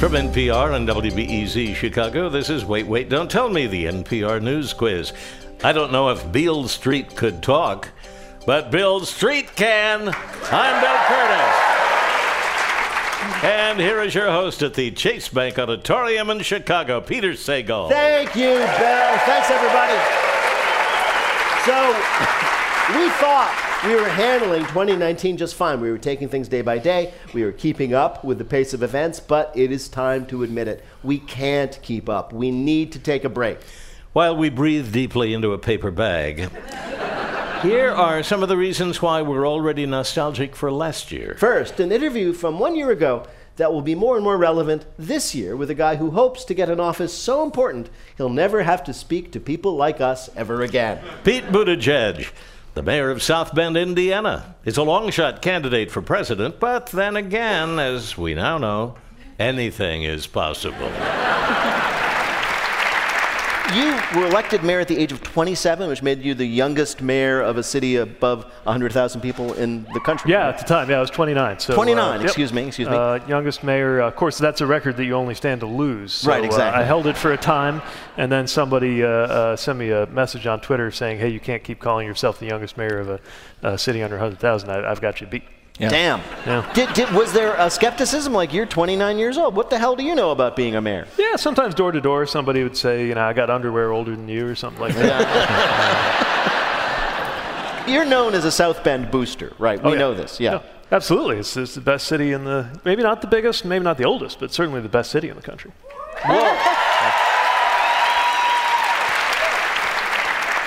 From NPR and WBEZ Chicago, this is Wait, Wait, Don't Tell Me, the NPR News Quiz. I don't know if Beale Street could talk, but Bill Street can. I'm Bill Kurtis. And here is your host at the Chase Bank Auditorium in Chicago, Peter Sagal. Thank you, Bill. Thanks, everybody. So, we thought we were handling 2019 just fine. We were taking things day by day. We were keeping up with the pace of events, but it is time to admit it. We can't keep up. We need to take a break. While we breathe deeply into a paper bag, here are some of the reasons why we're already nostalgic for last year. First, an interview from one year ago that will be more and more relevant this year with a guy who hopes to get an office so important he'll never have to speak to people like us ever again. Pete Buttigieg, the mayor of South Bend, Indiana, is a long shot candidate for president, but then again, as we now know, anything is possible. You were elected mayor at the age of 27, which made you the youngest mayor of a city above 100,000 people in the country. Yeah, at the time, yeah, I was 29. So, 29, uh, excuse me, excuse me. Uh, youngest mayor. Uh, of course, that's a record that you only stand to lose. So, Right, exactly. Uh, I held it for a time, and then somebody uh, uh, sent me a message on Twitter saying, "Hey, you can't keep calling yourself the youngest mayor of a, a city under 100,000. I've got you beat." Damn. Yeah. Did, did, was there a skepticism like you're 29 years old? What the hell do you know about being a mayor? Yeah, sometimes door to door, somebody would say, "You know, I got underwear older than you," or something like that. You're known as a South Bend booster, right? We Oh, yeah. know this, yeah. No, absolutely, it's, it's the best city in the. Maybe not the biggest, maybe not the oldest, but certainly the best city in the country. Whoa.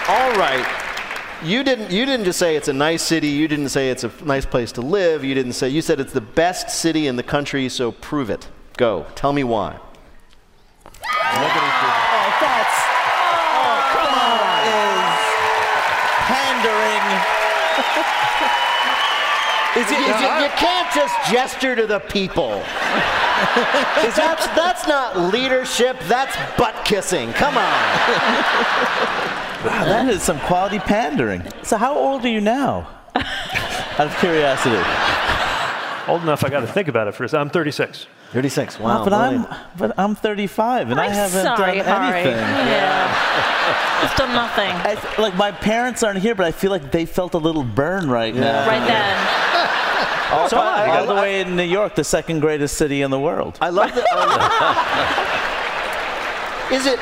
All right. You didn't you didn't just say it's a nice city, you didn't say it's a nice place to live, you didn't say you said it's the best city in the country, so prove it. Go. Tell me why. Oh, that's. Oh, come on. Is pandering. Is it, is it, you can't just gesture to the people. Is that, that's not leadership, that's butt kissing. Come on. Wow, that is some quality pandering. So, how old are you now? Out of curiosity. Old enough, I got to think about it first. I'm 36. 36. Wow, Wow. but I'm but I'm 35 and I I'm haven't sorry, done Hari. anything. Yeah. Just done nothing. I, like my parents aren't here, but I feel like they felt a little burn right now. Right then. All, So I- all the I- way in New York, the second greatest city in the world. I love that. Is it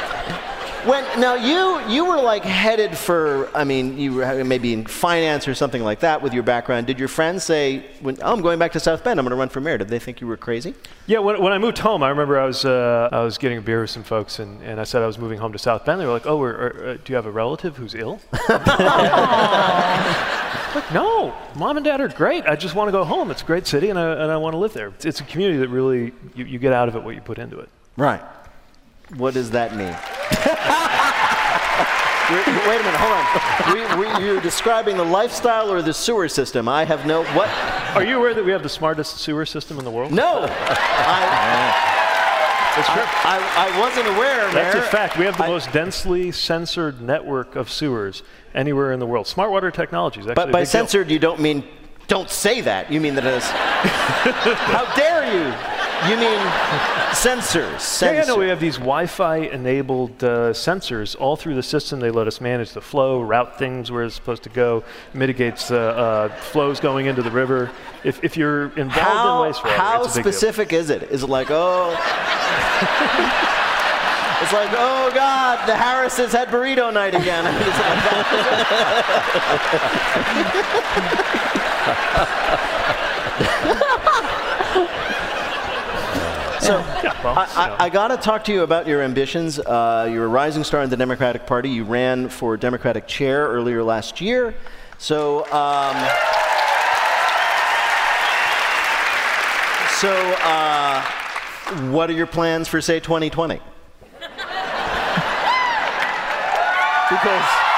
when now you you were like headed for? I mean, you were maybe in finance or something like that with your background. Did your friends say, when, "Oh, I'm going back to South Bend. I'm going to run for mayor"? Did they think you were crazy? Yeah, when, when I moved home, I remember I was uh, I was getting a beer with some folks, and, and I said I was moving home to South Bend. They were like, "Oh, we're, uh, do you have a relative who's ill?" like, no, mom and dad are great. I just want to go home. It's a great city, and I, and I want to live there. It's, it's a community that really you, you get out of it what you put into it. Right. What does that mean? Wait a minute, hold on. We, we, you're describing the lifestyle or the sewer system? I have no what? Are you aware that we have the smartest sewer system in the world? No, I, It's true. I, I wasn't aware. That's a fact. We have the I- most densely censored network of sewers anywhere in the world. Smart water technology is actually But by big deal. censored, you don't mean don't say that. You mean that it is. how dare you? You mean sensors? Yeah, yeah, no, we have these Wi-Fi enabled uh, sensors all through the system. They let us manage the flow, route things where it's supposed to go, mitigates uh, uh, flows going into the river. If, if you're involved how, in wastewater, how it's a big deal. specific is it? Is it like oh? it's like oh God, the Harrises had burrito night again. I mean, is it like that? So. Yeah, well, I. I, I got to talk to you about your ambitions. Uh, you're a rising star in the Democratic Party. You ran for Democratic chair earlier last year. So, um, so uh, what are your plans for, say, 2020? because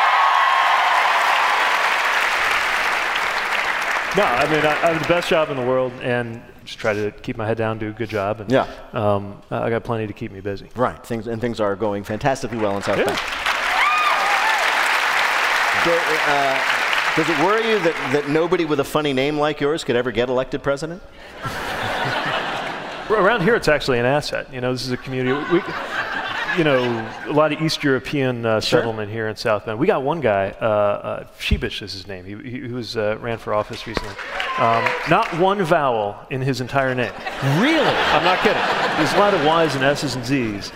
No, I mean, I, I have the best job in the world and just try to keep my head down, do a good job. And, Yeah. Um, I got plenty to keep me busy. right, things and things are going fantastically well in South Yeah. Bend. Do- uh, does it worry you that, that nobody with a funny name like yours could ever get elected president? around here, it's actually an asset. You know, this is a community. We, you know, a lot of East European uh, Sure. settlement here in South Bend. We got one guy, uh, uh, Sheebish is his name. He, he, he was uh, ran for office recently. Um, not one vowel in his entire name. Really? I'm not kidding. There's a lot of Y's and S's and Z's.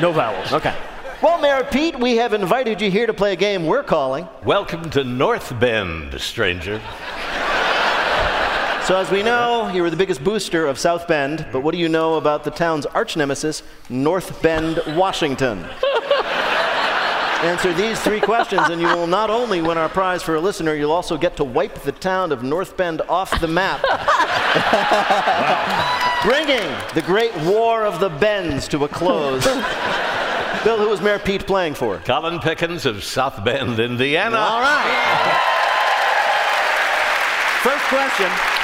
No vowels. Okay. Well, Mayor Pete, we have invited you here to play a game we're calling. Welcome to North Bend, stranger. So, as we know, you were the biggest booster of South Bend, but what do you know about the town's arch nemesis, North Bend, Washington? Answer these three questions, and you will not only win our prize for a listener, you'll also get to wipe the town of North Bend off the map. Bringing the great war of the Bends to a close. Bill, who was Mayor Pete playing for? Colin Pickens of South Bend, Indiana. All right. First question.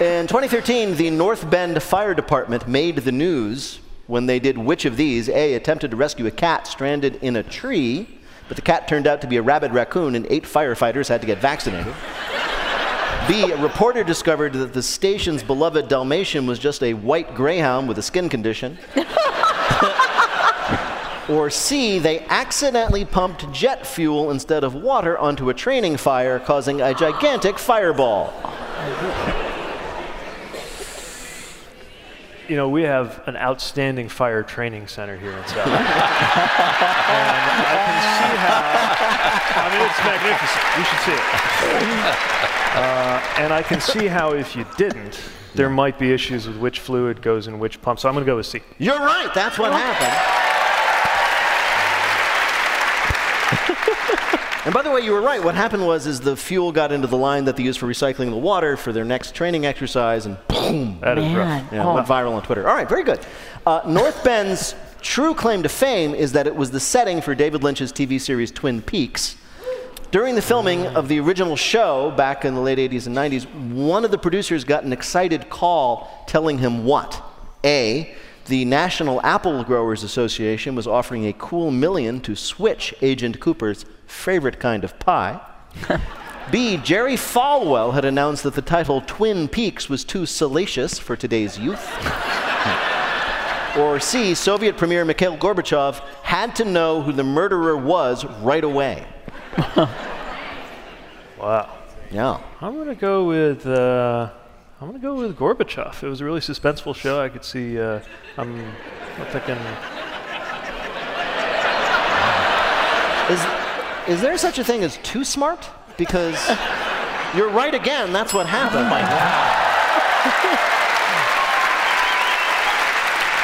In 2013, the North Bend Fire Department made the news when they did which of these? A, attempted to rescue a cat stranded in a tree, but the cat turned out to be a rabid raccoon and eight firefighters had to get vaccinated. B, a reporter discovered that the station's beloved Dalmatian was just a white greyhound with a skin condition. Or C, they accidentally pumped jet fuel instead of water onto a training fire, causing a gigantic fireball. You know, we have an outstanding fire training center here in South and I can see how, I mean, it's magnificent. You should see it. Uh, and I can see how if you didn't, there might be issues with which fluid goes in which pump. So I'm going to go with C. You're right, that's what happened. And by the way, you were right. What happened was is the fuel got into the line that they used for recycling the water for their next training exercise, and boom, That is rough. Man. Yeah, Oh. went viral on Twitter. All right, very good. Uh, North Bend's true claim to fame is that it was the setting for David Lynch's TV series Twin Peaks. During the filming of the original show back in the late 80s and 90s, one of the producers got an excited call telling him what? A, the National Apple Growers Association was offering a cool million to switch Agent Cooper's favorite kind of pie. B. Jerry Falwell had announced that the title Twin Peaks was too salacious for today's youth. or C. Soviet Premier Mikhail Gorbachev had to know who the murderer was right away. Wow. Yeah. I'm going to go with. Uh, I'm going to go with Gorbachev. It was a really suspenseful show. I could see. Uh, I'm, I'm thinking. Is, is there such a thing as too smart? Because you're right again, that's what happened. Oh my God.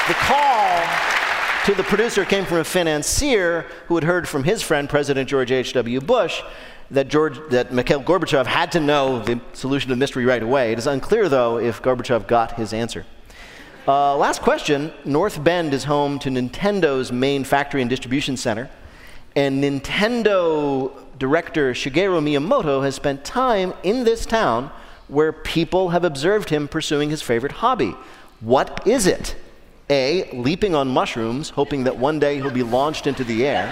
the call to the producer came from a financier who had heard from his friend, President George H.W. Bush, that, George, that Mikhail Gorbachev had to know the solution to the mystery right away. It is unclear, though, if Gorbachev got his answer. Uh, last question North Bend is home to Nintendo's main factory and distribution center. And Nintendo director Shigeru Miyamoto has spent time in this town where people have observed him pursuing his favorite hobby. What is it? A, leaping on mushrooms, hoping that one day he'll be launched into the air.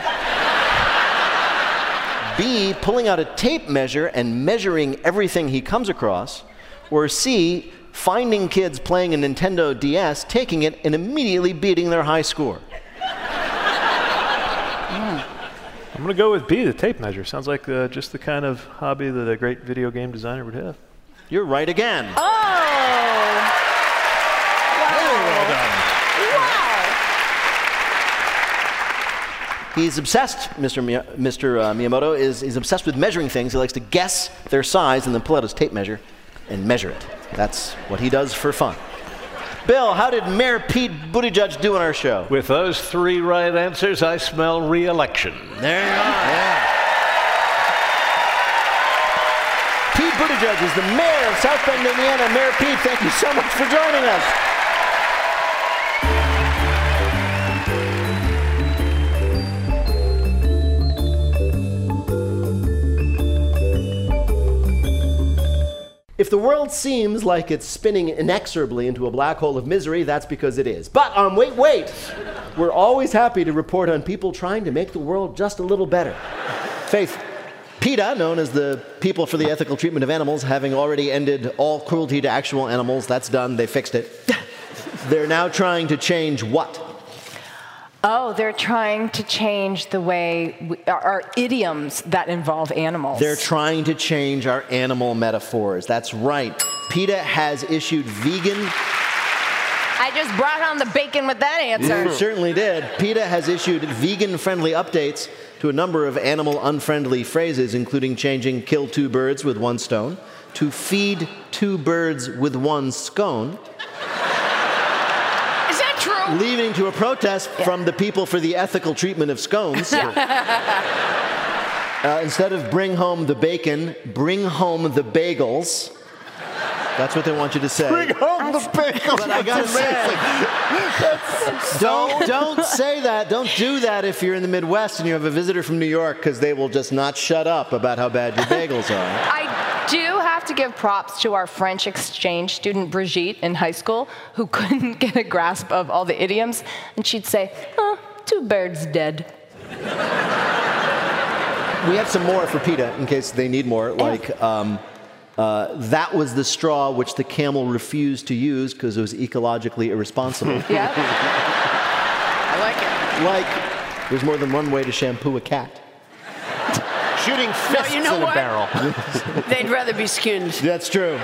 B, pulling out a tape measure and measuring everything he comes across. Or C, finding kids playing a Nintendo DS, taking it, and immediately beating their high score. I'm going to go with B, the tape measure. Sounds like uh, just the kind of hobby that a great video game designer would have. You're right again. Oh! He's obsessed, Mr. Miya- Mr. Uh, Miyamoto is he's obsessed with measuring things. He likes to guess their size and then pull out his tape measure and measure it. That's what he does for fun. Bill, how did Mayor Pete Buttigieg do on our show? With those three right answers, I smell re-election. There you are. Pete Buttigieg is the mayor of South Bend, Indiana. Mayor Pete, thank you so much for joining us. If the world seems like it's spinning inexorably into a black hole of misery, that's because it is. But um, wait, wait. We're always happy to report on people trying to make the world just a little better. Faith, PETA, known as the People for the Ethical Treatment of Animals, having already ended all cruelty to actual animals, that's done, they fixed it. They're now trying to change what? Oh, they're trying to change the way we, our, our idioms that involve animals. They're trying to change our animal metaphors. That's right. PETA has issued vegan. I just brought on the bacon with that answer. You certainly did. PETA has issued vegan friendly updates to a number of animal unfriendly phrases, including changing kill two birds with one stone to feed two birds with one scone. Is that true? leading to a protest from the people for the ethical treatment of scones. Uh, instead of bring home the bacon, bring home the bagels. That's what they want you to say. Bring home the bagels. But I gotta say, don't don't say that. Don't do that if you're in the Midwest and you have a visitor from New York, because they will just not shut up about how bad your bagels are. I do have to give props to our French exchange student Brigitte in high school who couldn't get a grasp of all the idioms, and she'd say, oh, two birds dead. We have some more for PETA in case they need more. Like, um, uh, that was the straw which the camel refused to use because it was ecologically irresponsible. Yeah? I like it. like, there's more than one way to shampoo a cat. Shooting fists you know in a what? barrel. They'd rather be skinned. That's true.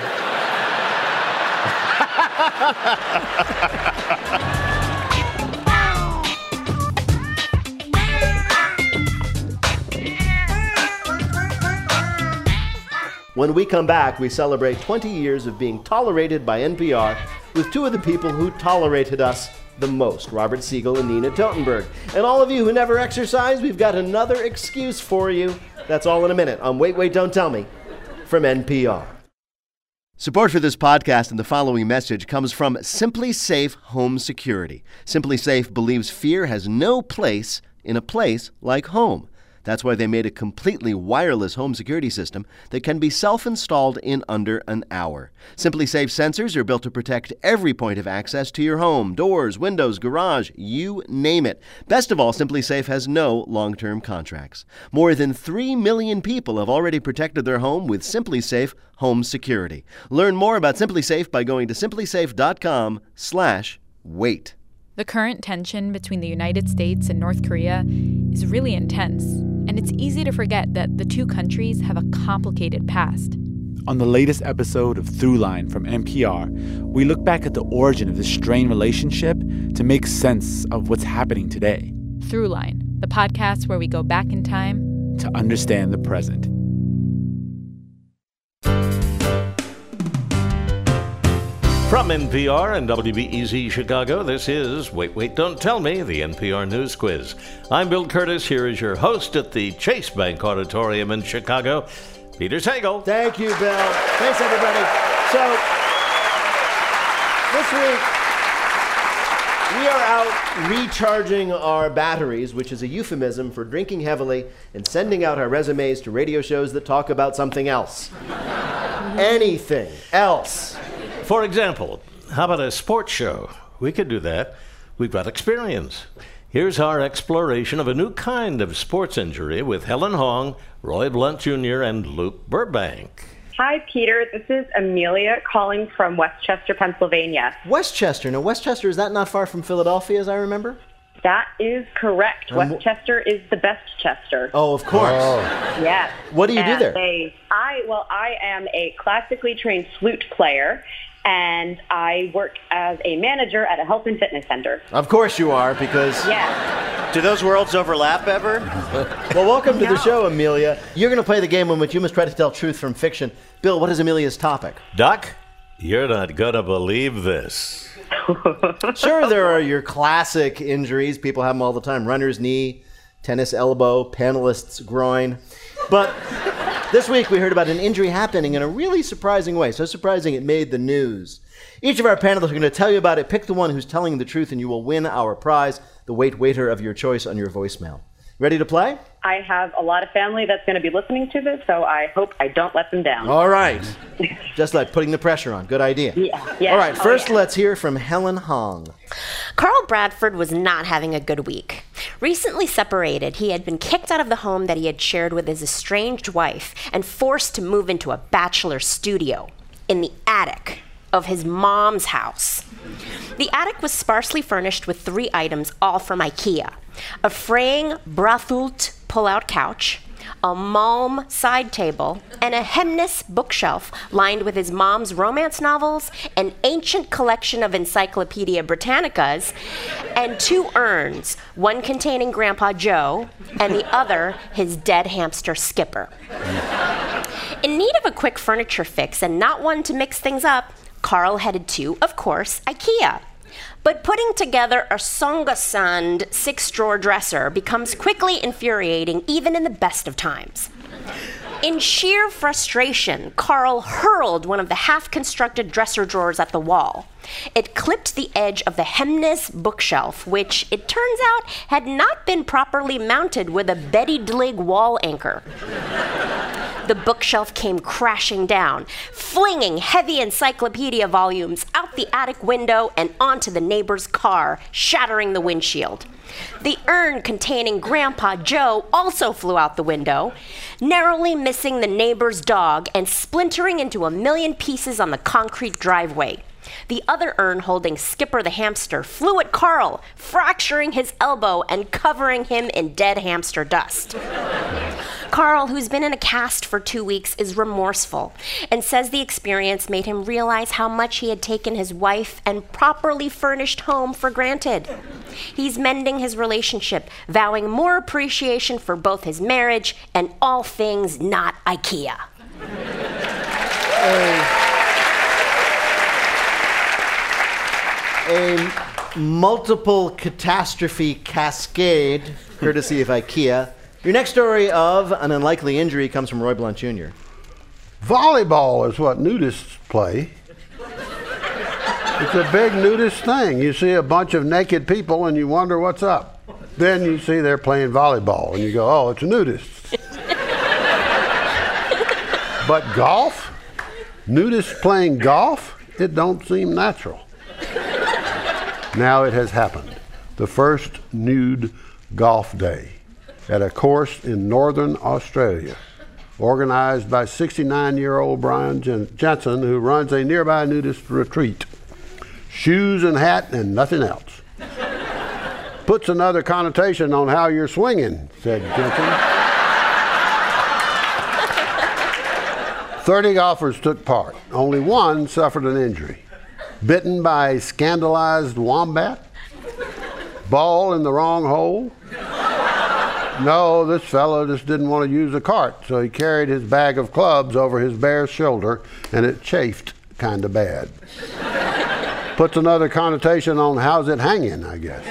When we come back, we celebrate 20 years of being tolerated by NPR with two of the people who tolerated us the most Robert Siegel and Nina Totenberg. And all of you who never exercise, we've got another excuse for you. That's all in a minute on Wait, Wait, Don't Tell Me from NPR. Support for this podcast and the following message comes from SimpliSafe Home Security. SimpliSafe believes fear has no place in a place like home. That's why they made a completely wireless home security system that can be self installed in under an hour. SimpliSafe sensors are built to protect every point of access to your home doors, windows, garage, you name it. Best of all, SimpliSafe has no long term contracts. More than 3 million people have already protected their home with SimpliSafe Home Security. Learn more about SimpliSafe by going to simplisafe.com/slash wait. The current tension between the United States and North Korea is really intense, and it's easy to forget that the two countries have a complicated past. On the latest episode of Throughline from NPR, we look back at the origin of this strained relationship to make sense of what's happening today, Throughline, the podcast where we go back in time to understand the present. From NPR and WBEZ Chicago, this is Wait, Wait, Don't Tell Me, the NPR News Quiz. I'm Bill Kurtis. Here is your host at the Chase Bank Auditorium in Chicago, Peter Sagal. Thank you, Bill. Thanks, everybody. So, this week, we are out recharging our batteries, which is a euphemism for drinking heavily and sending out our resumes to radio shows that talk about something else. Anything else. For example, how about a sports show? We could do that. We've got experience. Here's our exploration of a new kind of sports injury with Helen Hong, Roy Blount Jr., and Luke Burbank. Hi, Peter. This is Amelia calling from Westchester, Pennsylvania. Westchester. Now, Westchester, is that not far from Philadelphia, as I remember? That is correct. Um, Westchester is the best Chester. Oh, of course. Yes. What do you do there? they- I well, I am a classically trained flute player, and I work as a manager at a health and fitness center. Of course you are, because. Yes. Do those worlds overlap ever? Well, welcome to the show, Amelia. You're going to play the game in which you must try to tell truth from fiction. Bill, what is Amelia's topic? Duck, you're not gonna believe this. Sure, there are your classic injuries. People have them all the time runner's knee, tennis elbow, panelist's groin. But this week we heard about an injury happening in a really surprising way. So surprising it made the news. Each of our panelists are going to tell you about it. Pick the one who's telling the truth, and you will win our prize, the wait waiter of your choice on your voicemail. Ready to play? I have a lot of family that's going to be listening to this, so I hope I don't let them down. All right. Just like putting the pressure on. Good idea. Yeah, yeah. All right, Oh, first yeah. let's hear from Helen Hong. Carl Bradford was not having a good week. Recently separated, he had been kicked out of the home that he had shared with his estranged wife and forced to move into a bachelor studio in the attic of his mom's house. The attic was sparsely furnished with three items, all from IKEA a fraying Brathult pull out couch, a Malm side table, and a Hemnes bookshelf lined with his mom's romance novels, an ancient collection of Encyclopedia Britannicas, and two urns, one containing Grandpa Joe and the other his dead hamster Skipper. In need of a quick furniture fix and not one to mix things up, Carl headed to, of course, IKEA. But putting together a Songesand six drawer dresser becomes quickly infuriating, even in the best of times. In sheer frustration, Carl hurled one of the half constructed dresser drawers at the wall. It clipped the edge of the Hemnes bookshelf, which, it turns out, had not been properly mounted with a Betty Dlig wall anchor. The bookshelf came crashing down, flinging heavy encyclopedia volumes out the attic window and onto the neighbor's car, shattering the windshield. The urn containing Grandpa Joe also flew out the window, narrowly missing the neighbor's dog and splintering into a million pieces on the concrete driveway. The other urn holding Skipper the hamster flew at Carl, fracturing his elbow and covering him in dead hamster dust. Carl, who's been in a cast for two weeks, is remorseful and says the experience made him realize how much he had taken his wife and properly furnished home for granted. He's mending his relationship, vowing more appreciation for both his marriage and all things not IKEA. a multiple catastrophe cascade, courtesy of IKEA. Your next story of an unlikely injury comes from Roy Blount Jr. Volleyball is what nudists play. It's a big nudist thing. You see a bunch of naked people and you wonder what's up. Then you see they're playing volleyball and you go, oh, it's nudists. but golf? Nudists playing golf? It don't seem natural. Now it has happened. The first nude golf day at a course in northern Australia, organized by 69 year old Brian Jensen, who runs a nearby nudist retreat. Shoes and hat and nothing else. Puts another connotation on how you're swinging, said Jensen. 30 golfers took part. Only one suffered an injury. Bitten by a scandalized wombat? Ball in the wrong hole? No, this fellow just didn't want to use a cart, so he carried his bag of clubs over his bare shoulder, and it chafed kind of bad. Puts another connotation on how's it hanging, I guess.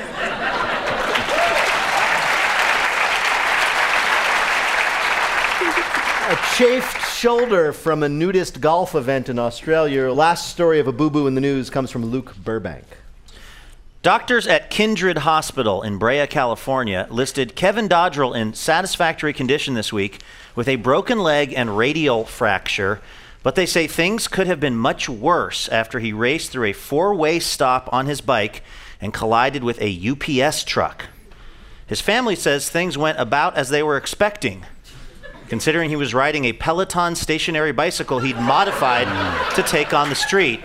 A chafed shoulder from a nudist golf event in Australia. Last story of a boo boo in the news comes from Luke Burbank. Doctors at Kindred Hospital in Brea, California, listed Kevin Dodrell in satisfactory condition this week with a broken leg and radial fracture, but they say things could have been much worse after he raced through a four way stop on his bike and collided with a UPS truck. His family says things went about as they were expecting, considering he was riding a Peloton stationary bicycle he'd modified to take on the street.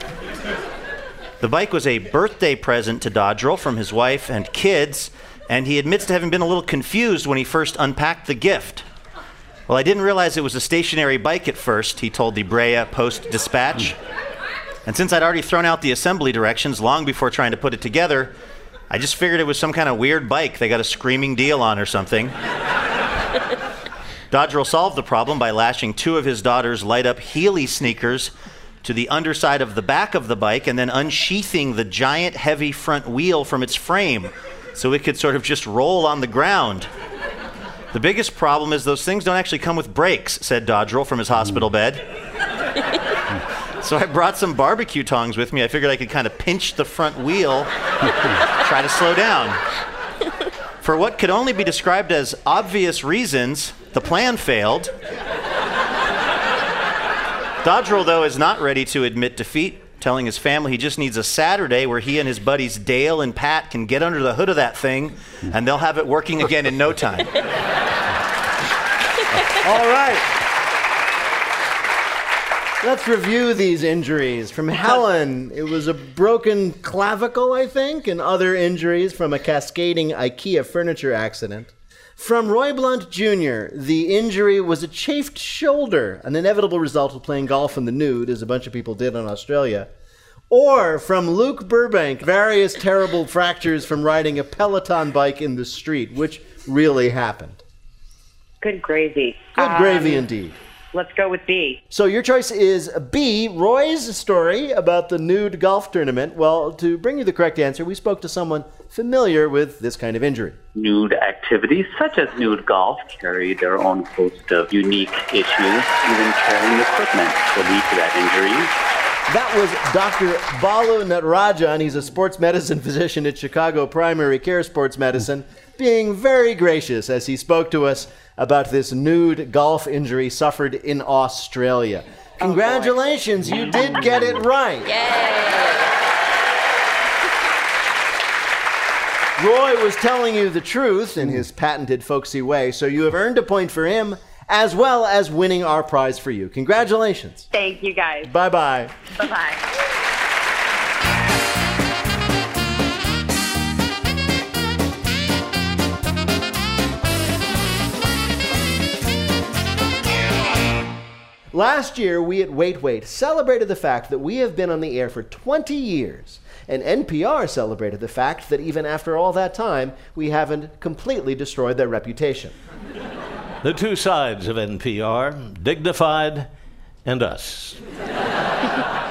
The bike was a birthday present to Dodrell from his wife and kids, and he admits to having been a little confused when he first unpacked the gift. Well, I didn't realize it was a stationary bike at first, he told the Brea Post Dispatch. And since I'd already thrown out the assembly directions long before trying to put it together, I just figured it was some kind of weird bike they got a screaming deal on or something. Dodrell solved the problem by lashing two of his daughter's light up Heely sneakers to the underside of the back of the bike and then unsheathing the giant heavy front wheel from its frame so it could sort of just roll on the ground. The biggest problem is those things don't actually come with brakes, said Dodrell from his hospital bed. so I brought some barbecue tongs with me. I figured I could kind of pinch the front wheel, try to slow down. For what could only be described as obvious reasons, the plan failed. Dodrell, though, is not ready to admit defeat. telling his family he just needs a Saturday where he and his buddies Dale and Pat can get under the hood of that thing and they'll have it working again in no time. All right. Let's review these injuries. From Helen, it was a broken clavicle, I think, and other injuries from a cascading IKEA furniture accident. From Roy Blount Jr., the injury was a chafed shoulder, an inevitable result of playing golf in the nude, as a bunch of people did in Australia. Or from Luke Burbank, various terrible fractures from riding a Peloton bike in the street, which really happened. Good gravy. Good gravy Um, indeed. Let's go with B. So your choice is B, Roy's story about the nude golf tournament. Well, to bring you the correct answer, we spoke to someone familiar with this kind of injury. Nude activities such as nude golf carry their own host of unique issues. Even carrying equipment will lead to that injury. That was Dr. Balu Natarajan. He's a sports medicine physician at Chicago Primary Care Sports Medicine, being very gracious as he spoke to us about this nude golf injury suffered in Australia. Oh, Congratulations, you did get it right. Roy was telling you the truth in his patented folksy way, so you have earned a point for him as well as winning our prize for you. Congratulations. Thank you guys. Bye bye. Bye bye. Last year, we at Wait Wait celebrated the fact that we have been on the air for 20 years, and NPR celebrated the fact that even after all that time, we haven't completely destroyed their reputation. The two sides of NPR, dignified and us,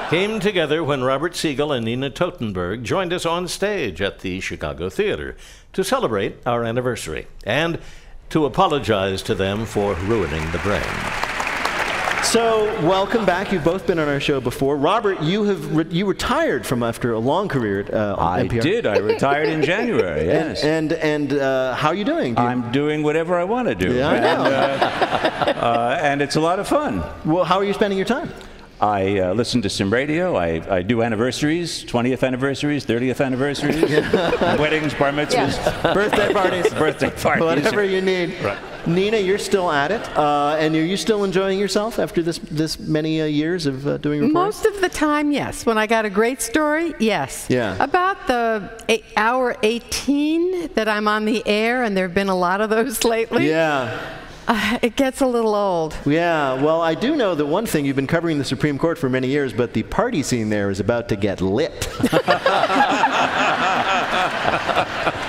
came together when Robert Siegel and Nina Totenberg joined us on stage at the Chicago Theater to celebrate our anniversary and to apologize to them for ruining the brain. So, welcome back. You've both been on our show before. Robert, you have re- you retired from after a long career at uh, I NPR. did. I retired in January. Yes. And and, and uh, how are you doing? Do you- I'm doing whatever I want to do. Yeah, I and, know. uh, uh, and it's a lot of fun. Well, how are you spending your time? I uh, listen to some radio. I, I do anniversaries, 20th anniversaries, 30th anniversaries, weddings, bar mitzvahs, birthday parties, birthday parties, whatever you need. Nina, you're still at it, uh, and are you still enjoying yourself after this this many uh, years of uh, doing reports? Most of the time, yes. When I got a great story, yes. Yeah. About the eight, hour 18 that I'm on the air, and there have been a lot of those lately. Yeah. Uh, it gets a little old. Yeah, well, I do know that one thing you've been covering the Supreme Court for many years, but the party scene there is about to get lit.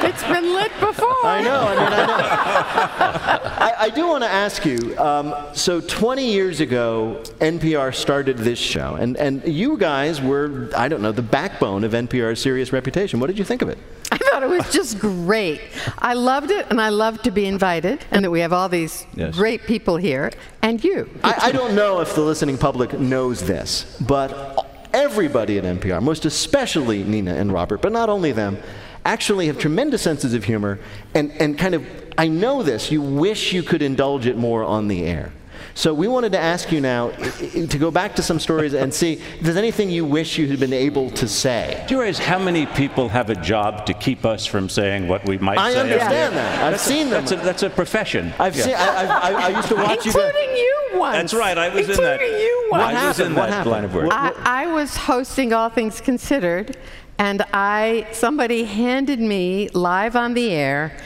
It's been lit before. I know. I mean, I know. I, I do want to ask you. Um, so, 20 years ago, NPR started this show, and and you guys were, I don't know, the backbone of NPR's serious reputation. What did you think of it? I thought it was just great. I loved it, and I loved to be invited, and that we have all these Yes. great people here, and you. I, I don't know if the listening public knows this, but everybody at NPR, most especially Nina and Robert, but not only them, actually have tremendous senses of humor and, and kind of, I know this, you wish you could indulge it more on the air. So we wanted to ask you now i- i- to go back to some stories and see if there's anything you wish you had been able to say. Do you realize how many people have a job to keep us from saying what we might I say? I understand that. I've That's seen a, them. That's a, that's a profession. I've Yeah. seen, I, I, I, I used to watch you guys. Including you once. That's right. I was in that. Including you I once. was in that line of work. I, I was hosting All Things Considered, and I somebody handed me live on the air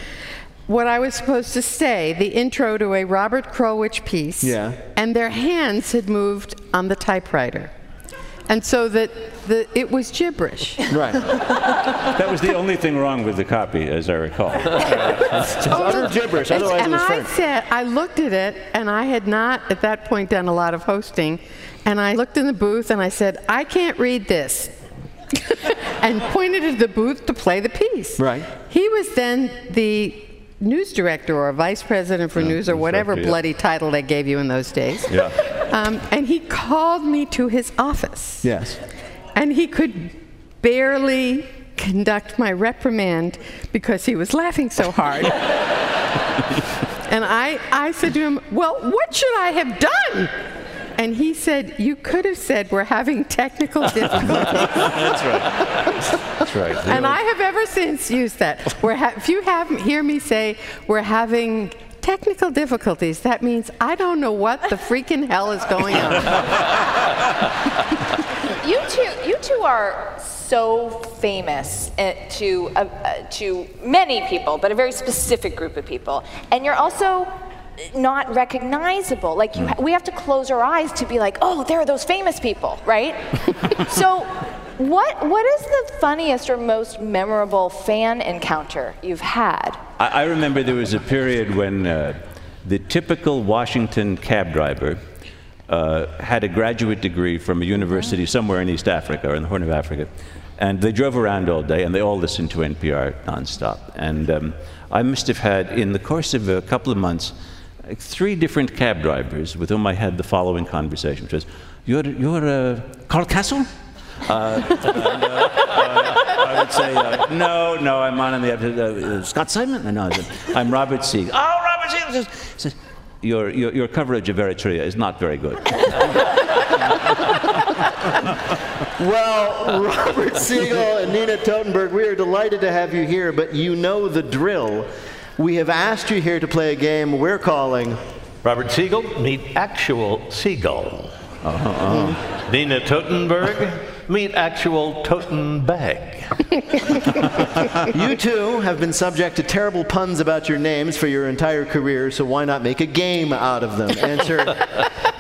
what I was supposed to say, the intro to a Robert Krulwich piece. Yeah. And their hands had moved on the typewriter. And so that the, it was gibberish. Right. That was the only thing wrong with the copy, as I recall. It's oh, utter gibberish, And- it was I French. said, I looked at it, and I had not at that point done a lot of hosting, and I looked in the booth and I said, I can't read this, and pointed at the booth to play the piece. Right. He was then the news director or vice president for news or whatever director, yeah. bloody title they gave you in those days. Yeah. Um, and he called me to his office Yes. and he could barely conduct my reprimand because he was laughing so hard. and I, I said to him, Well, what should I have done? And he said, You could have said, We're having technical difficulties. That's right. That's right. and I have ever since used that. We're ha- if you have, hear me say, We're having technical difficulties, that means I don't know what the freaking hell is going on. You two, you two are so famous uh, to uh, uh, to many people, but a very specific group of people, and you're also not recognizable. Like you, ha- we have to close our eyes to be like, oh, there are those famous people, right? so, what what is the funniest or most memorable fan encounter you've had? I, I remember there was a period when uh, the typical Washington cab driver uh, had a graduate degree from a university somewhere in East Africa or in the Horn of Africa. And they drove around all day and they all listened to NPR nonstop. And um, I must have had, in the course of a couple of months, three different cab drivers with whom I had the following conversation, which was, You're, you're uh, Carl Kasell? Uh, and, uh, I would say, uh, no, no, I'm on in the episode. Uh, Scott Simon? No, I'm Robert Siegel. Oh, Robert Siegel! He says, your, your, your coverage of Eritrea is not very good. Well, Robert Siegel and Nina Totenberg, we are delighted to have you here, but you know the drill. We have asked you here to play a game we're calling Robert Siegel, meet actual seagull. Uh-huh. Nina Totenberg, meet actual Toten bag. you two have been subject to terrible puns about your names for your entire career, so why not make a game out of them? Answer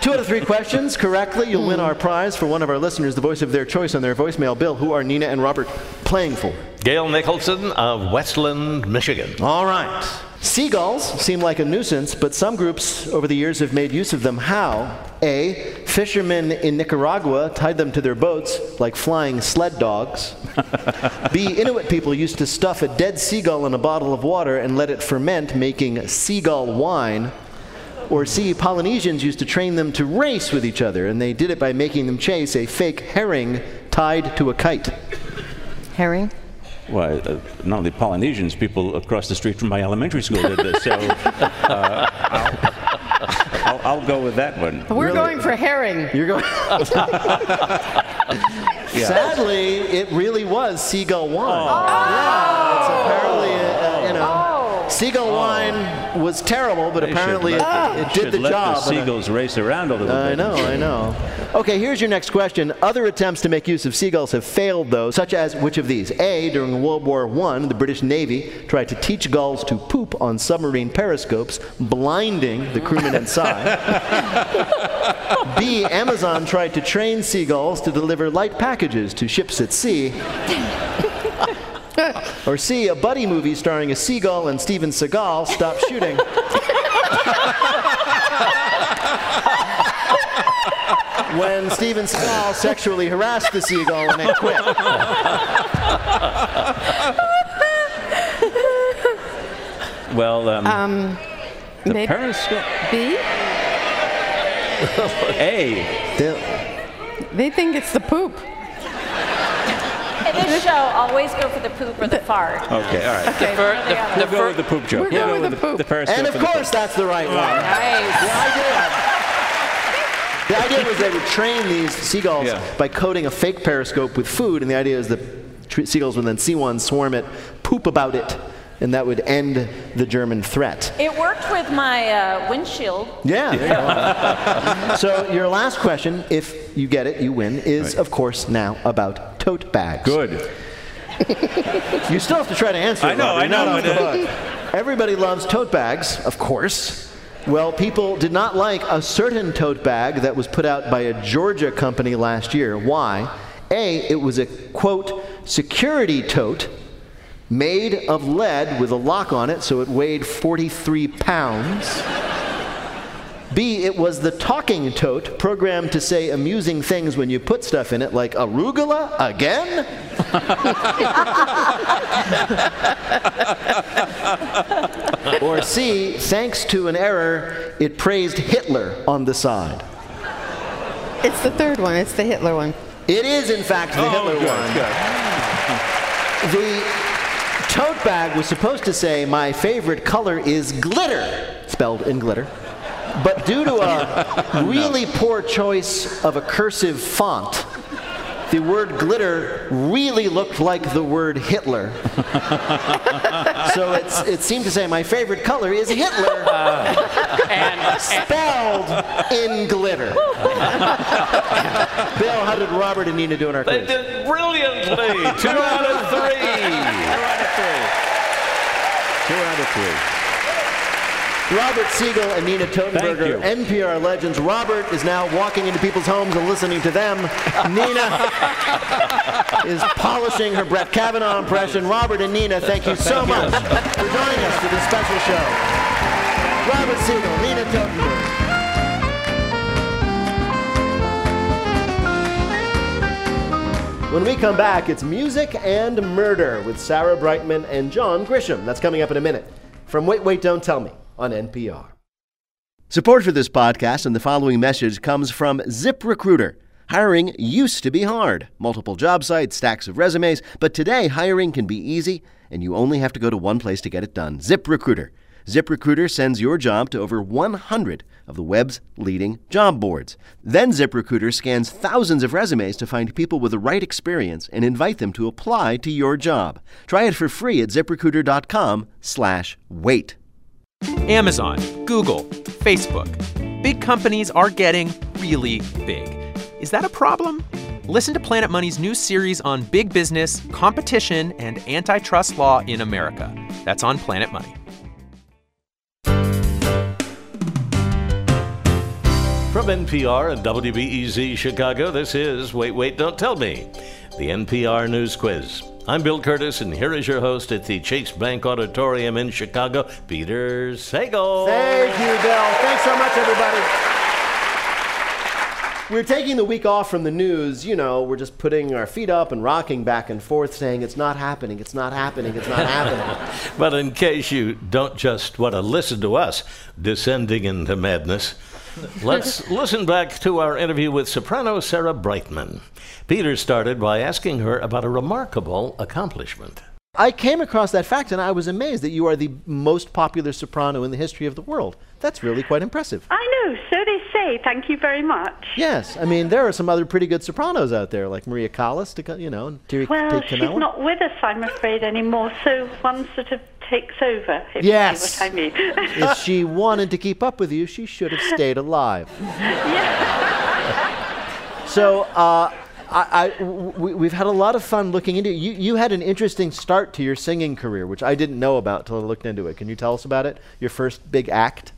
two out of three questions correctly. You'll win our prize for one of our listeners, the voice of their choice on their voicemail. Bill, who are Nina and Robert playing for? Gail Nicholson of Westland, Michigan. All right. Seagulls seem like a nuisance, but some groups over the years have made use of them. How? A. Fishermen in Nicaragua tied them to their boats like flying sled dogs. B. Inuit people used to stuff a dead seagull in a bottle of water and let it ferment, making seagull wine. Or C. Polynesians used to train them to race with each other, and they did it by making them chase a fake herring tied to a kite. Herring? Well, uh, not only Polynesians, people across the street from my elementary school did this. So uh, I'll, I'll, I'll go with that one. We're going for herring. You're going. Yeah. Sadly, it really was seagull wine. Yeah, it's apparently, you seagull oh. wine was terrible, but They apparently it, it did the let job. The and I- seagulls race around a little I bit. know, I know. Okay, here's your next question. Other attempts to make use of seagulls have failed, though, such as which of these? A. During World War I, the British Navy tried to teach gulls to poop on submarine periscopes, blinding the crewmen inside. B. Amazon tried to train seagulls to deliver light packages to ships at sea. or C. A buddy movie starring a seagull and Steven Seagal stopped shooting. when Steven Seagal sexually harassed the seagull and it quit. Well, um, Um, the maybe periscope. B? A. They think it's the poop. In this show, always go for the poop or the fart. Okay, all right. Okay. The fir- The- we'll the go fir- the poop joke. We're We'll going go with the the, poop. the periscope And of and the course, that's the right one. Nice. The idea was they would train these seagulls Yeah. by coating a fake periscope with food, and the idea is that tr- seagulls would then see one, swarm it, poop about it, and that would end the German threat. It worked with my uh, windshield. Yeah. there you go. so your last question, if you get it, you win, is of course now about tote bags. Good. You still have to try to answer. I it, know. I know, off the but, hook. Everybody loves tote bags, of course. Well, people did not like a certain tote bag that was put out by a Georgia company last year. Why? A, it was a quote security tote made of lead with a lock on it, so it weighed 43 pounds. B, it was the talking tote programmed to say amusing things when you put stuff in it, like arugula again? or C, thanks to an error, it praised Hitler on the side. It's the third one. It's the Hitler one. It is, in fact, the oh, Hitler one. The tote bag was supposed to say, My favorite color is glitter, spelled in glitter. But due to a really poor choice of a cursive font, the word glitter really looked like the word Hitler. so it's, it seemed to say, my favorite color is Hitler. and spelled in glitter. Bill, how did Robert and Nina do in our They quiz? did brilliantly. Two out of three. Two out of three. Two out of three. Robert Siegel and Nina Totenberg. NPR legends. Robert is now walking into people's homes and listening to them. Nina is polishing her Brett Kavanaugh impression. Robert and Nina, thank you so much for joining us for this special show. Robert Siegel, Nina Totenberg. When we come back, it's music and murder with Sarah Brightman and John Grisham. That's coming up in a minute. From Wait, Wait, Don't Tell Me on NPR. Support for this podcast and the following message comes from ZipRecruiter. Hiring used to be hard. Multiple job sites, stacks of resumes, but today hiring can be easy and you only have to go to one place to get it done ZipRecruiter. ZipRecruiter sends your job to over 100 of the web's leading job boards. Then ZipRecruiter scans thousands of resumes to find people with the right experience and invite them to apply to your job. Try it for free at ziprecruiter.com/wait. Amazon, Google, Facebook. Big companies are getting really big. Is that a problem? Listen to Planet Money's new series on big business, competition, and antitrust law in America. That's on Planet Money. From NPR and WBEZ Chicago, this is Wait, Wait, Don't Tell Me, the NPR News Quiz. I'm Bill Kurtis, and here is your host at the Chase Bank Auditorium in Chicago, Peter Sagal. Thank you, Bill. Thanks so much, everybody. We're taking the week off from the news. You know, we're just putting our feet up and rocking back and forth, saying it's not happening, it's not happening, it's not happening. But in case you don't just want to listen to us descending into madness, let's listen back to our interview with soprano Sarah Brightman. Peter started by asking her about a remarkable accomplishment. I came across that fact and I was amazed that you are the most popular soprano in the history of the world. That's really quite impressive. I know, so they say. Thank you very much. Yes, I mean there are some other pretty good sopranos out there, like Maria Callas, to you know, and Terry Well, she's not with us, I'm afraid, anymore, so one sort of takes over, if Yes. what I mean. if she wanted to keep up with you, she should have stayed alive. So, uh, I, I- w- w- we've had a lot of fun looking into it. You, you had an interesting start to your singing career, which I didn't know about till I looked into it. Can you tell us about it? Your first big act?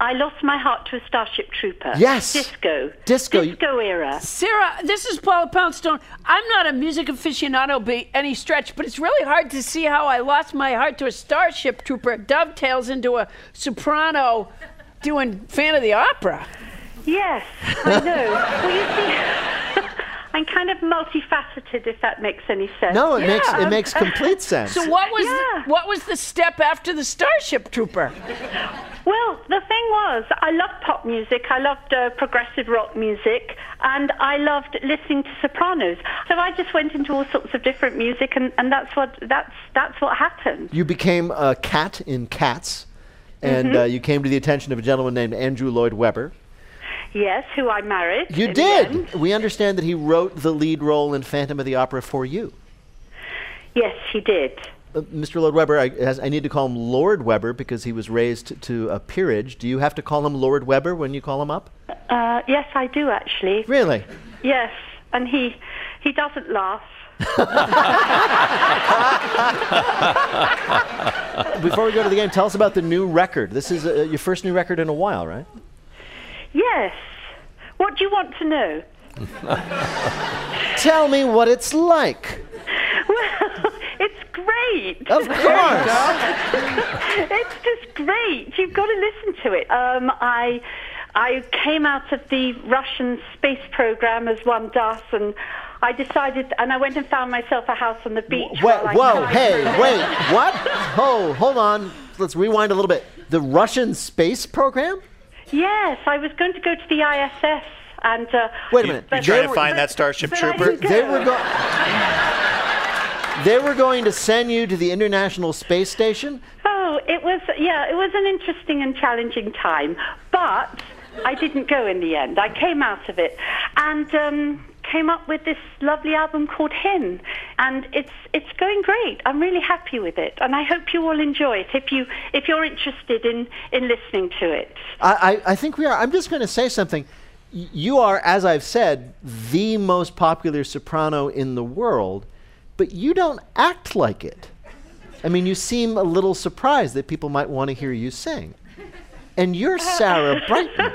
I lost my heart to a Starship Trooper. Yes. Disco. Disco. Disco era. Sarah, this is Paula Poundstone. I'm not a music aficionado by any stretch, but it's really hard to see how I lost my heart to a Starship Trooper dovetails into a soprano doing Phantom of the Opera. Yes, I know. well, you see, I'm kind of multifaceted, if that makes any sense. No, it makes it makes complete sense. So what was what was the step after the Starship Trooper? Well, the thing was, I loved pop music, I loved uh, progressive rock music, and I loved listening to sopranos. So I just went into all sorts of different music, and, and that's what that's that's what happened. You became a cat in Cats, and Mhm. uh, you came to the attention of a gentleman named Andrew Lloyd Webber. Yes, who I married. You in the end. did. We understand that he wrote the lead role in Phantom of the Opera for you. Yes, he did. Uh, Mr. Lloyd Webber, I, as I need to call him Lord Webber because he was raised to a peerage. Do you have to call him Lord Webber when you call him up? Uh, yes, I do actually. Really? Yes, and he he doesn't laugh. Before we go to the game, tell us about the new record. This is uh, your first new record in a while, right? Yes. What do you want to know? Tell me what it's like. Well, it's great. Of course. it's just great. You've got to listen to it. Um, I I came out of the Russian space program as one does, and I decided, and I went and found myself a house on the beach. I whoa, hey, wait, what? Oh, hold on. Let's rewind a little bit. The Russian space program? Yes, I was going to go to the ISS, and uh, Wait a minute. but- They but- were- but- but I didn't They were going. They were going to send you to the International Space Station. Oh, it was, yeah, it was an interesting and challenging time, but I didn't go in the end. I came out of it and um, came up with this lovely album called Hymn, and it's it's going great. I'm really happy with it, and I hope you all enjoy it. If you if you're interested in in listening to it. I, I, I think we are. I'm just going to say something. You are, as I've said, the most popular soprano in the world, but you don't act like it. I mean, you seem a little surprised that people might want to hear you sing. And you're Sarah Brightman.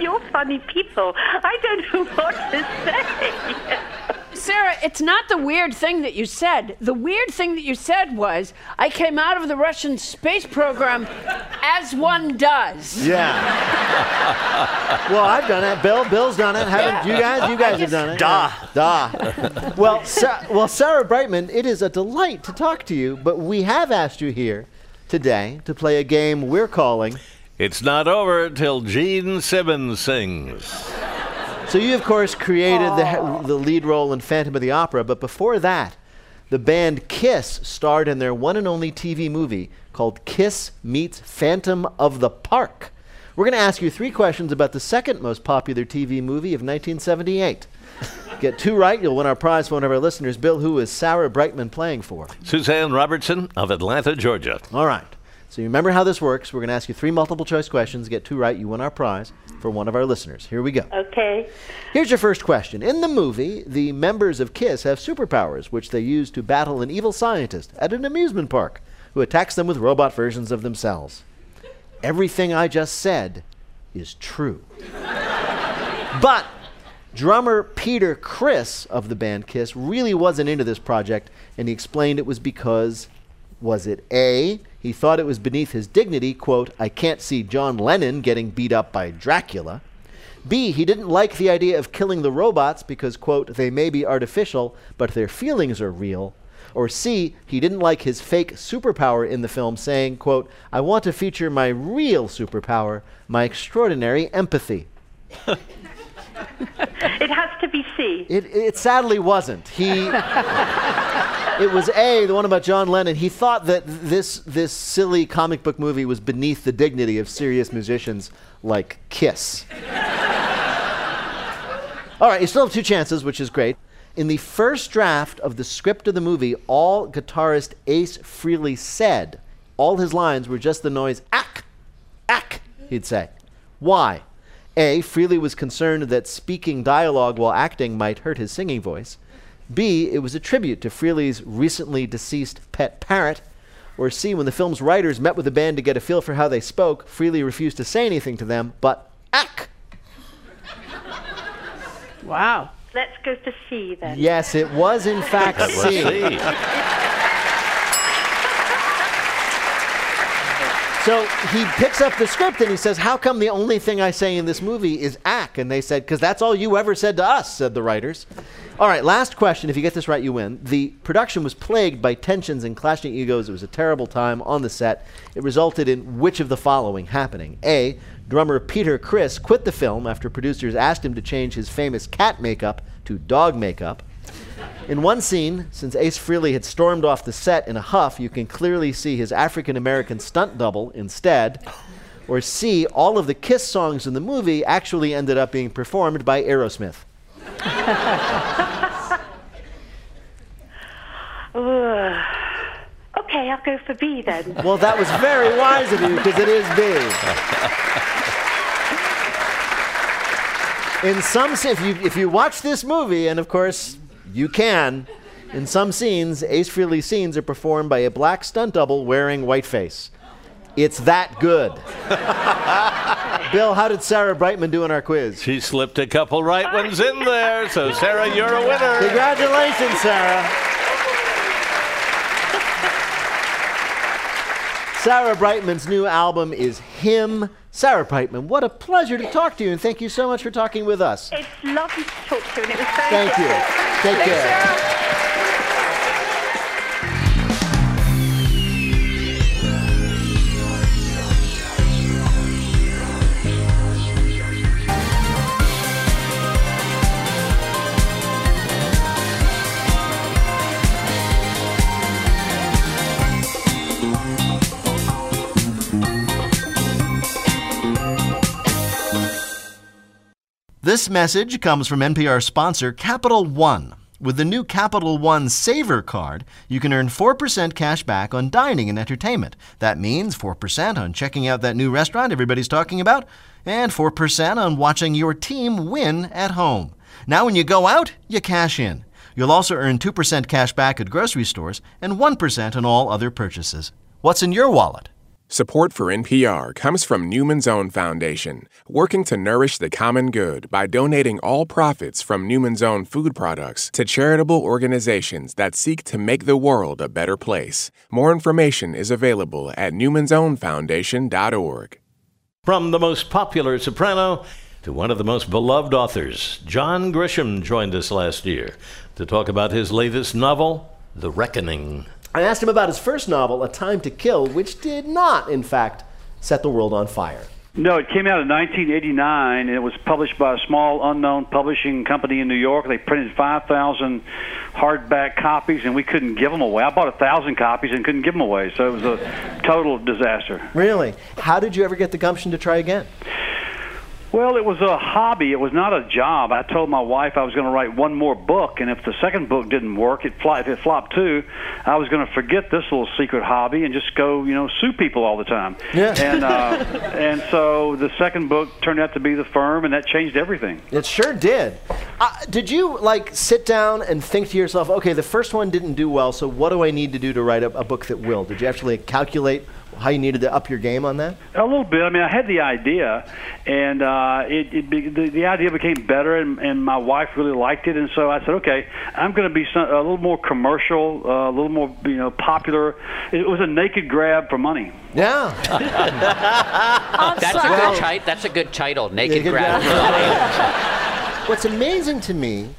You're funny people. I don't know what to say. Sarah, it's not the weird thing that you said. The weird thing that you said was, I came out of the Russian space program as one does. Yeah. well, I've done it. Bill, Bill's done it. Haven't you guys? You guys have done it. Da. Da. well, Sa- well, Sarah Brightman, it is a delight to talk to you, but we have asked you here today to play a game we're calling. It's not over till Gene Simmons sings. So you, of course, created the, the lead role in Phantom of the Opera, but before that, the band Kiss starred in their one and only TV movie called Kiss Meets Phantom of the Park. We're going to ask you three questions about the second most popular TV movie of 1978. Get two right, you'll win our prize for one of our listeners. Bill, who is Sarah Brightman playing for? Suzanne Robertson of Atlanta, Georgia. All right. So you remember how this works. We're going to ask you three multiple choice questions. Get two right, you win our prize for one of our listeners. Here we go. Okay. Here's your first question. In the movie, the members of KISS have superpowers, which they use to battle an evil scientist at an amusement park who attacks them with robot versions of themselves. Everything I just said is true. but drummer Peter Criss of the band Kiss really wasn't into this project, and he explained it was because was it A, he thought it was beneath his dignity, quote, I can't see John Lennon getting beat up by Dracula. B, he didn't like the idea of killing the robots because, quote, they may be artificial, but their feelings are real. Or C, he didn't like his fake superpower in the film, saying, quote, I want to feature my real superpower, my extraordinary empathy. It has to be C. It, it sadly wasn't. He. it was A, the one about John Lennon. He thought that this this silly comic book movie was beneath the dignity of serious musicians like Kiss. All right, you still have two chances, which is great. In the first draft of the script of the movie, all guitarist Ace Frehley said, all his lines were just the noise ack, ack, he'd say. Why? A. Frehley was concerned that speaking dialogue while acting might hurt his singing voice. B. It was a tribute to Frehley's recently deceased pet parrot. Or C. When the film's writers met with the band to get a feel for how they spoke, Freely refused to say anything to them, but ack. Wow. Let's go to C then. Yes, it was in fact That was C. So he picks up the script and he says, How come the only thing I say in this movie is ack? And they said, Because that's all you ever said to us, said the writers. All right, last question. If you get this right, you win. The production was plagued by tensions and clashing egos. It was a terrible time on the set. It resulted in which of the following happening? A. Drummer Peter Criss quit the film after producers asked him to change his famous cat makeup to dog makeup. In one scene, since Ace Frehley had stormed off the set in a huff, you can clearly see his African American stunt double instead. Or C, all of the Kiss songs in the movie actually ended up being performed by Aerosmith. Okay, I'll go for B then. Well, that was very wise of you because it is B. In some, se- if you if you watch this movie, and of course you can, in some scenes, Ace Frehley's scenes are performed by a black stunt double wearing whiteface. It's that good. Bill, how did Sarah Brightman do in our quiz? She slipped a couple right ones in there, so Sarah, you're a winner. Congratulations, Sarah. Sarah Brightman's new album is Hymn. Sarah Brightman, what a pleasure to talk to you, and thank you so much for talking with us. It's lovely to talk to you, and it was very Thank you. good. Take Thanks, care. Sarah. This message comes from NPR sponsor Capital One. With the new Capital One Savor card, you can earn 4% cash back on dining and entertainment. That means 4% on checking out that new restaurant everybody's talking about, and 4% on watching your team win at home. Now, when you go out, you cash in. You'll also earn 2% cash back at grocery stores and 1% on all other purchases. What's in your wallet? Support for NPR comes from Newman's Own Foundation, working to nourish the common good by donating all profits from Newman's Own food products to charitable organizations that seek to make the world a better place. More information is available at newmansownfoundation.org. From the most popular soprano to one of the most beloved authors, John Grisham joined us last year to talk about his latest novel, The Reckoning. I asked him about his first novel, A Time to Kill, which did not, in fact, set the world on fire. No, it came out in 1989, and it was published by a small, unknown publishing company in New York. They printed 5,000 hardback copies, and we couldn't give them away. I bought a thousand copies and couldn't give them away, so it was a total disaster. Really? How did you ever get the gumption to try again? Well, it was a hobby. It was not a job. I told my wife I was going to write one more book, and if the second book didn't work, it fly, if it flopped too, I was going to forget this little secret hobby and just go, you know, sue people all the time. Yeah. And uh, and so the second book turned out to be the firm, and that changed everything. It sure did. Uh, did you like sit down and think to yourself, okay, the first one didn't do well, so what do I need to do to write a, a book that will? Did you actually calculate how you needed to up your game on that? A little bit. I mean, I had the idea, and uh, it, it be, the, the idea became better, and, and my wife really liked it, and so I said, okay, I'm going to be some, a little more commercial, uh, a little more you know popular. It was a naked grab for money. Yeah. That's a good ti- That's a good title. Naked, Naked grab. What's amazing to me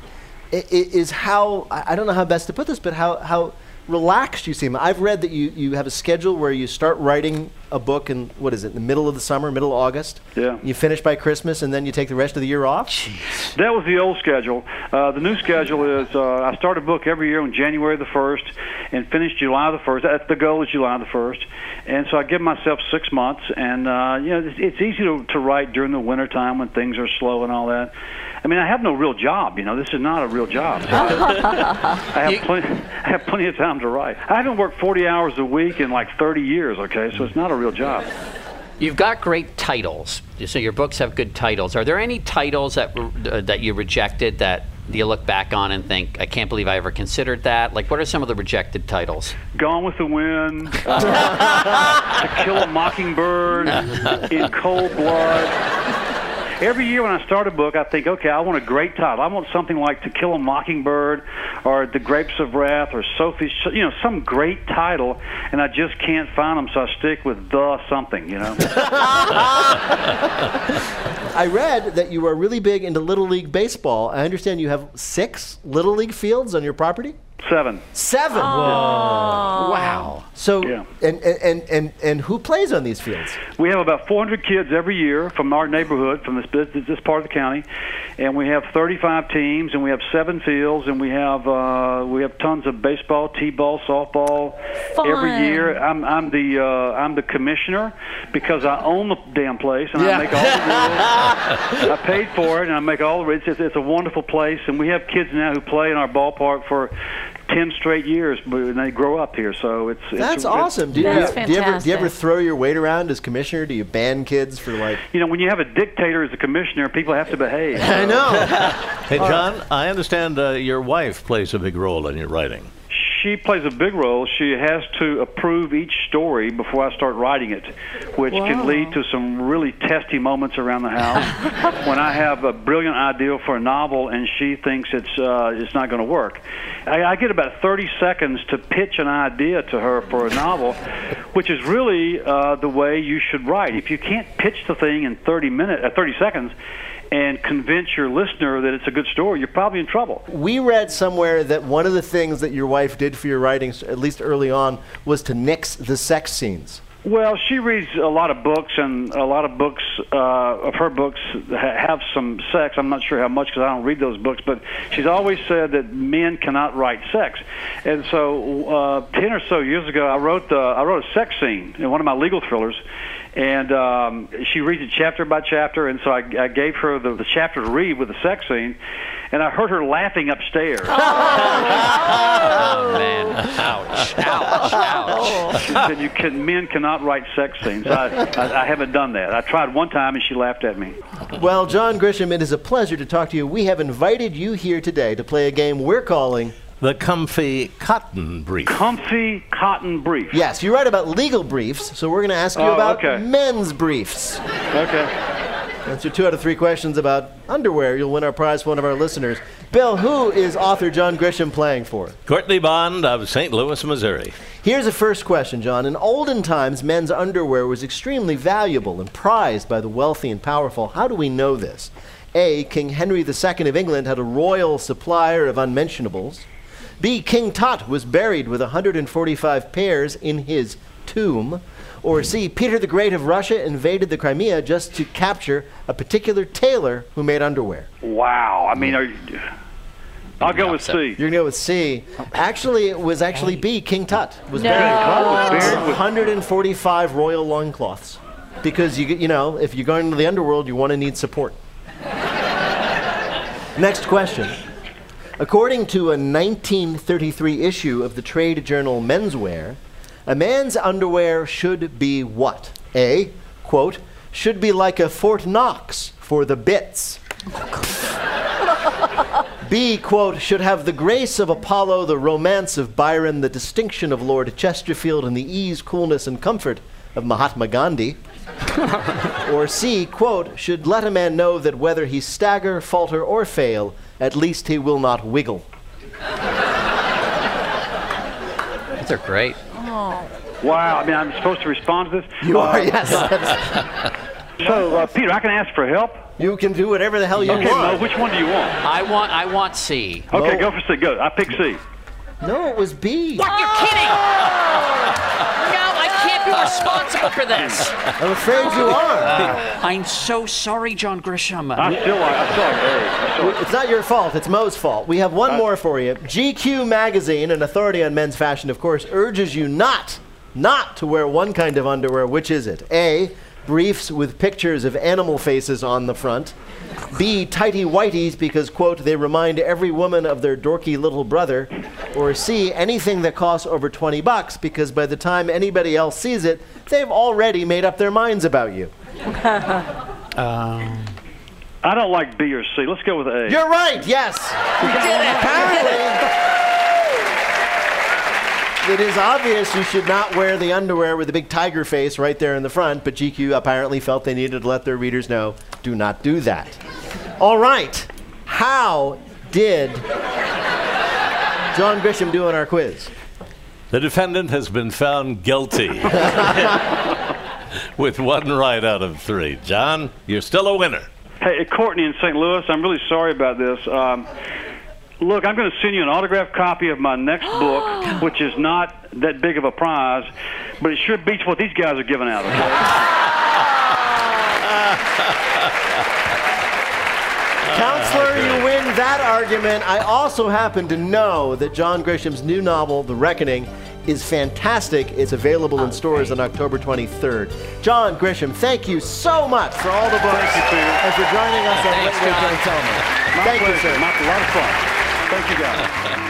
i- i- is how I I don't know how best to put this, but how how relaxed you seem. I've read that you, you have a schedule where you start writing a book in what is it, the middle of the summer, middle of August. Yeah. You finish by Christmas, and then you take the rest of the year off. Jeez. That was the old schedule. Uh, the new schedule is uh, I start a book every year on January the 1st and finish July the 1st. That's the goal is July the 1st. And so I give myself six months. And, uh, you know, it's, it's easy to, to write during the wintertime when things are slow and all that. I mean, I have no real job. You know, this is not a real job. So I have plenty. I have plenty of time to write. I haven't worked 40 hours a week in like 30 years. Okay, so it's not a real job. You've got great titles, so your books have good titles. Are there any titles that uh, that you rejected that you look back on and think, I can't believe I ever considered that? Like, what are some of the rejected titles? Gone with the Wind, uh, To Kill a Mockingbird, In Cold Blood. Every year when I start a book, I think, okay, I want a great title. I want something like To Kill a Mockingbird or The Grapes of Wrath or Sophie's, you know, some great title, and I just can't find them, so I stick with the something, you know. I read that you are really big into Little League baseball. I understand you have six Little League fields on your property. Seven. Seven. Wow. So, and, and, and, and, and who plays on these fields? We have about 400 kids every year from our neighborhood, from this this, this part of the county, and we have 35 teams, and we have seven fields, and we have uh, we have tons of baseball, t-ball, softball every year. I'm I'm the uh, I'm the commissioner because I own the damn place, and Yeah. I make all the rules. I paid for it, and I make all the rules. It's, it's a wonderful place, and we have kids now who play in our ballpark for. Ten straight years, but and they grow up here, so it's it's- That's it's, awesome. Do you, yeah. do, you ever, do you ever throw your weight around as commissioner? Do you ban kids for like? You know, when you have a dictator as a commissioner, people have to behave. I know. Hey, John, I understand uh, your wife plays a big role in your writing. She plays a big role. She has to approve each story before I start writing it, which Wow. can lead to some really testy moments around the house. when I have a brilliant idea for a novel and she thinks it's uh, it's not going to work, I, I get about 30 seconds to pitch an idea to her for a novel, which is really uh, the way you should write. If you can't pitch the thing in 30 minutes, uh, 30 seconds, and convince your listener that it's a good story, you're probably in trouble. We read somewhere that one of the things that your wife did for your writings, at least early on, was to nix the sex scenes. Well, she reads a lot of books, and a lot of books uh, of her books ha- have some sex. I'm not sure how much because I don't read those books, but she's always said that men cannot write sex. And so, uh, ten or so years ago, I wrote uh, I wrote a sex scene in one of my legal thrillers, and um, she reads it chapter by chapter. And so I, I gave her the, the chapter to read with the sex scene, and I heard her laughing upstairs. Oh, man. Ouch. Ouch. Ouch. She said, "You can men cannot write sex scenes." I, I, I haven't done that. I tried one time, and she laughed at me. Well, John Grisham, it is a pleasure to talk to you. We have invited you here today to play a game we're calling the Comfy Cotton Brief. Comfy Cotton Brief. Yes, you write about legal briefs, so we're going to ask you Oh, about okay. men's briefs. Okay. Answer two out of three questions about underwear. You'll win our prize for one of our listeners. Bill, who is author John Grisham playing for? Courtney Bond of St. Louis, Missouri. Here's a first question, John. In olden times, men's underwear was extremely valuable and prized by the wealthy and powerful. How do we know this? A. King Henry II of England had a royal supplier of unmentionables. B. King Tut was buried with 145 pairs in his tomb. Or C. Peter the Great of Russia invaded the Crimea just to capture a particular tailor who made underwear. Wow. I mean, are you, I'll go with C. You're gonna go with C. Actually, it was actually B. King Tut was No. buried Was with buried 145 royal loincloths. Because you you know if you're going into the underworld, you want to need support. Next question. According to a 1933 issue of the trade journal Menswear, a man's underwear should be what? A, quote, should be like a Fort Knox for the bits. B, quote, should have the grace of Apollo, the romance of Byron, the distinction of Lord Chesterfield, and the ease, coolness, and comfort of Mahatma Gandhi. or C, quote, should let a man know that whether he stagger, falter, or fail, at least he will not wiggle. These are great. Wow. I mean, I'm supposed to respond to this? You are, Uh, yes. So, uh, Peter, I can ask for help? You can do whatever the hell you okay, want. Mo, which one do you want? I want I want C. Okay, go for C. Go. I pick C. No, it was B. What? You're kidding? Responsible for this. I'm afraid you are. I'm so sorry, John Grisham. I still like, I still like A. I still It's not your fault, it's Mo's fault. We have one Uh, more for you. GQ Magazine, an authority on men's fashion, of course, urges you not, not to wear one kind of underwear. Which is it? A, briefs with pictures of animal faces on the front. B, tighty whities because, quote, they remind every woman of their dorky little brother. Or C, anything that costs over 20 bucks because by the time anybody else sees it, they've already made up their minds about you. Um, I don't like B or C. Let's go with A. You're right, yes. You did it. Apparently, it is obvious you should not wear the underwear with the big tiger face right there in the front, but GQ apparently felt they needed to let their readers know do not do that. All right. How did John Grisham do on our quiz? The defendant has been found guilty. With one right out of three. John, you're still a winner. Hey, Courtney in St. Louis, I'm really sorry about this. Um, look, I'm going to send you an autographed copy of my next book, which is not that big of a prize, but it sure beats what these guys are giving out. Counselor, you win that argument. I also happen to know that John Grisham's new novel, The Reckoning, is fantastic. It's available in stores on October 23rd. John Grisham, thank you so much for all the books Thank you, Peter. and for joining us on Thanks, Wait, Wait, John. Don't Tell Me. My Thank you, pleasure. sir. My- a lot of fun. Thank you, guys.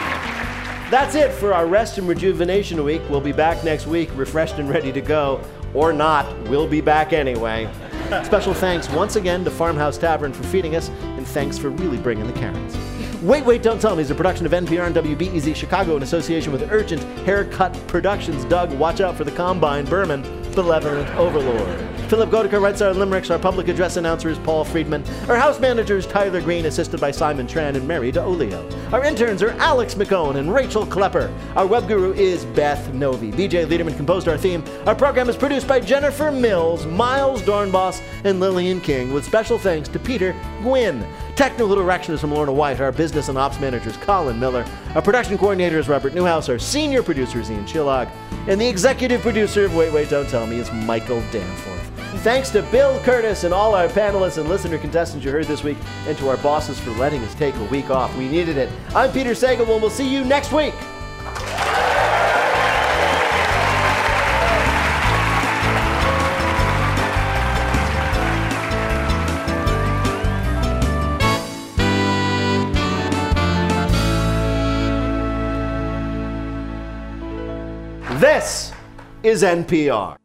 That's it for our Rest and Rejuvenation Week. We'll be back next week, refreshed and ready to go. Or not, we'll be back anyway. Special thanks once again to Farmhouse Tavern for feeding us, and thanks for really bringing the Karens. Wait, Wait, Don't Tell Me is a production of NPR and WBEZ Chicago in association with Urgent Haircut Productions. Doug, watch out for the Combine. Berman, Benevolent Overlord. Philipp Goedicke writes our limericks. Our public address announcer is Paul Friedman. Our house manager is Tyler Green, assisted by Simon Tran and Mary DeOlio. Our interns are Alex McCone and Rachel Klepper. Our web guru is Beth Novey. BJ Leiderman composed our theme. Our program is produced by Jennifer Mills, Miles Doornbos, and Lillian King, with special thanks to Peter Gwinn. Technical direction is from Lorna White. Our business and ops manager is Colin Miller. Our production coordinator is Robert Newhouse. Our senior producer is Ian Chillag. And the executive producer of Wait, Wait, Don't Tell Me is Michael Danforth. Thanks to Bill Kurtis and all our panelists and listener contestants you heard this week, and to our bosses for letting us take a week off. We needed it. I'm Peter Sagelman. We'll see you next week. This is NPR.